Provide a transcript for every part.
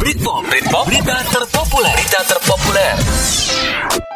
Britpop, Britpop, berita terpopuler, berita terpopuler.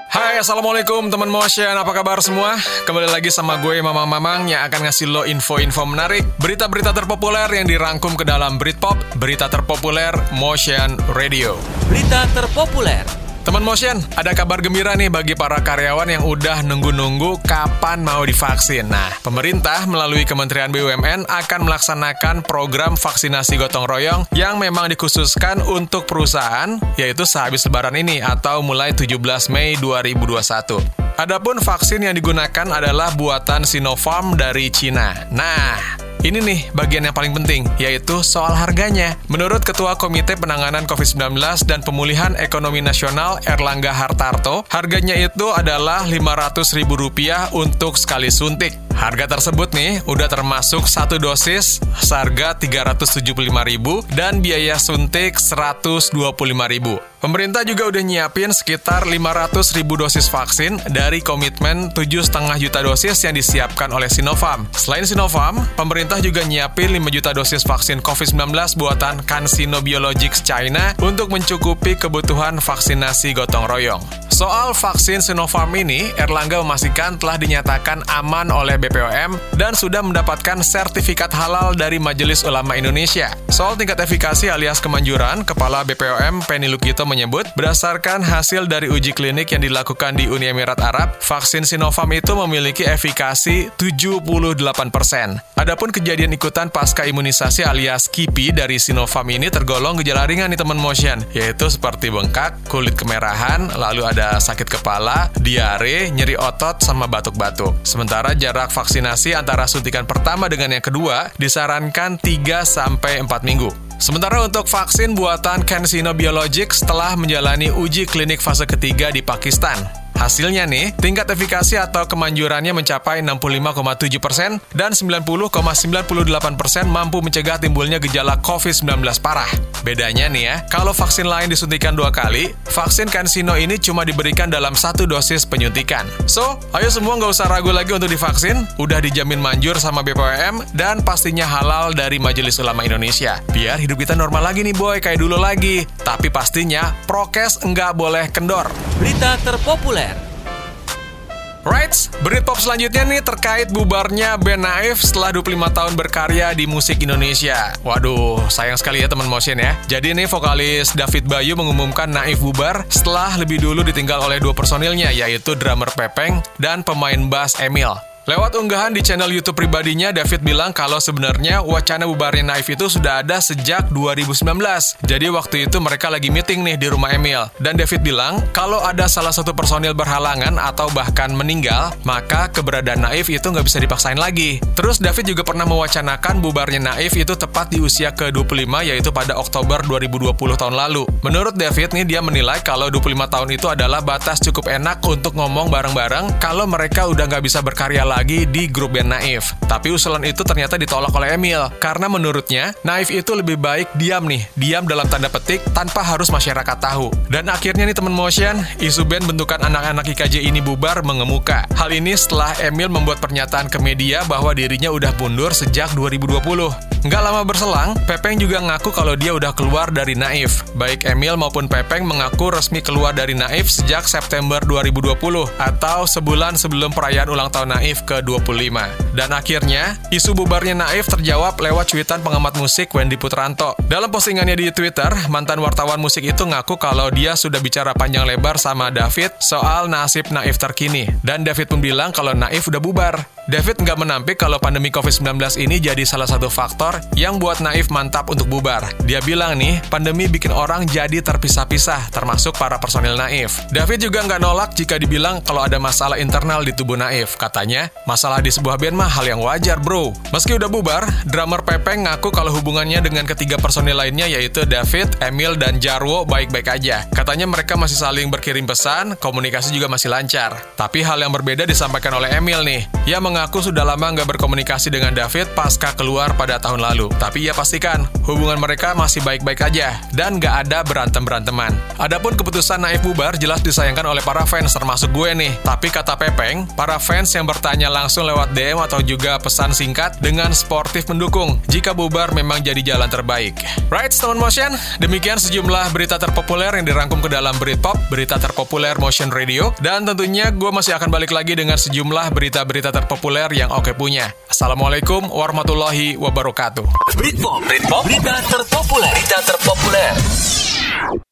Hai Assalamualaikum teman motion Apa kabar semua? Kembali lagi sama gue Mamang Mamang Yang akan ngasih lo info-info menarik Berita-berita terpopuler yang dirangkum ke dalam Britpop Berita terpopuler Motion Radio Berita terpopuler. Teman motion, ada kabar gembira nih bagi para karyawan yang udah nunggu-nunggu kapan mau divaksin. Nah, pemerintah melalui Kementerian BUMN akan melaksanakan program vaksinasi gotong royong yang memang dikhususkan untuk perusahaan, yaitu sehabis lebaran ini atau mulai 17 Mei 2021. Adapun vaksin yang digunakan adalah buatan Sinopharm dari Cina. Nah, ini nih bagian yang paling penting, yaitu soal harganya. Menurut Ketua Komite Penanganan COVID-19 dan Pemulihan Ekonomi Nasional Erlangga Hartarto, harganya itu adalah Rp500.000 untuk sekali suntik. Harga tersebut nih udah termasuk satu dosis seharga Rp375.000 dan biaya suntik Rp125.000. Pemerintah juga udah nyiapin sekitar 500 ribu dosis vaksin dari komitmen 7,5 juta dosis yang disiapkan oleh Sinovac. Selain Sinovac, pemerintah juga nyiapin 5 juta dosis vaksin COVID-19 buatan CanSino Biologics China untuk mencukupi kebutuhan vaksinasi gotong royong. Soal vaksin Sinopharm ini, Erlangga memastikan telah dinyatakan aman oleh BPOM dan sudah mendapatkan sertifikat halal dari Majelis Ulama Indonesia. Soal tingkat efikasi alias kemanjuran, Kepala BPOM Penny Lukito menyebut, berdasarkan hasil dari uji klinik yang dilakukan di Uni Emirat Arab, vaksin Sinopharm itu memiliki efikasi 78%. Adapun kejadian ikutan pasca imunisasi alias KIPI dari Sinopharm ini tergolong gejala ringan nih teman motion, yaitu seperti bengkak, kulit kemerahan, lalu ada sakit kepala, diare, nyeri otot, sama batuk-batuk. Sementara jarak vaksinasi antara suntikan pertama dengan yang kedua disarankan 3-4 minggu. Sementara untuk vaksin buatan CanSino Biologics telah menjalani uji klinik fase ketiga di Pakistan. Hasilnya nih, tingkat efikasi atau kemanjurannya mencapai 65,7 persen dan 90,98 persen mampu mencegah timbulnya gejala COVID-19 parah. Bedanya nih ya, kalau vaksin lain disuntikan dua kali, vaksin CanSino ini cuma diberikan dalam satu dosis penyuntikan. So, ayo semua nggak usah ragu lagi untuk divaksin, udah dijamin manjur sama BPOM, dan pastinya halal dari Majelis Ulama Indonesia. Biar hidup kita normal lagi nih boy, kayak dulu lagi. Tapi pastinya, prokes nggak boleh kendor. Berita terpopuler. Right, berita selanjutnya nih terkait bubarnya band Naif setelah 25 tahun berkarya di musik Indonesia. Waduh, sayang sekali ya teman motion ya. Jadi nih vokalis David Bayu mengumumkan Naif bubar setelah lebih dulu ditinggal oleh dua personilnya yaitu drummer Pepeng dan pemain bass Emil. Lewat unggahan di channel YouTube pribadinya, David bilang kalau sebenarnya wacana bubarnya Naif itu sudah ada sejak 2019. Jadi waktu itu mereka lagi meeting nih di rumah Emil. Dan David bilang, kalau ada salah satu personil berhalangan atau bahkan meninggal, maka keberadaan Naif itu nggak bisa dipaksain lagi. Terus David juga pernah mewacanakan bubarnya Naif itu tepat di usia ke-25 yaitu pada Oktober 2020 tahun lalu. Menurut David nih dia menilai kalau 25 tahun itu adalah batas cukup enak untuk ngomong bareng-bareng kalau mereka udah nggak bisa berkarya lagi di grup band Naif. Tapi usulan itu ternyata ditolak oleh Emil, karena menurutnya Naif itu lebih baik diam nih, diam dalam tanda petik tanpa harus masyarakat tahu. Dan akhirnya nih teman motion, isu band bentukan anak-anak IKJ ini bubar mengemuka. Hal ini setelah Emil membuat pernyataan ke media bahwa dirinya udah mundur sejak 2020. Nggak lama berselang, Pepeng juga ngaku kalau dia udah keluar dari Naif. Baik Emil maupun Pepeng mengaku resmi keluar dari Naif sejak September 2020 atau sebulan sebelum perayaan ulang tahun Naif ke-25. Dan akhirnya, isu bubarnya Naif terjawab lewat cuitan pengamat musik Wendy Putranto. Dalam postingannya di Twitter, mantan wartawan musik itu ngaku kalau dia sudah bicara panjang lebar sama David soal nasib Naif terkini. Dan David pun bilang kalau Naif udah bubar. David nggak menampik kalau pandemi COVID-19 ini jadi salah satu faktor yang buat Naif mantap untuk bubar. Dia bilang nih, pandemi bikin orang jadi terpisah-pisah, termasuk para personil Naif. David juga nggak nolak jika dibilang kalau ada masalah internal di tubuh Naif. Katanya, masalah di sebuah band mah hal yang wajar bro. Meski udah bubar, drummer Pepeng ngaku kalau hubungannya dengan ketiga personil lainnya yaitu David, Emil, dan Jarwo baik-baik aja. Katanya mereka masih saling berkirim pesan, komunikasi juga masih lancar. Tapi hal yang berbeda disampaikan oleh Emil nih. Ia mengaku sudah lama nggak berkomunikasi dengan David pasca keluar pada tahun lalu. Tapi ia pastikan, hubungan mereka masih baik-baik aja, dan nggak ada berantem-beranteman. Adapun keputusan Naif bubar jelas disayangkan oleh para fans, termasuk gue nih. Tapi kata Pepeng, para fans yang bertanya tanya langsung lewat DM atau juga pesan singkat dengan sportif mendukung jika bubar memang jadi jalan terbaik. Right, teman motion, demikian sejumlah berita terpopuler yang dirangkum ke dalam Britpop, berita terpopuler Motion Radio, dan tentunya gue masih akan balik lagi dengan sejumlah berita-berita terpopuler yang Oke punya. Assalamualaikum warahmatullahi wabarakatuh. Britpop, Britpop, Berita terpopuler. Berita terpopuler.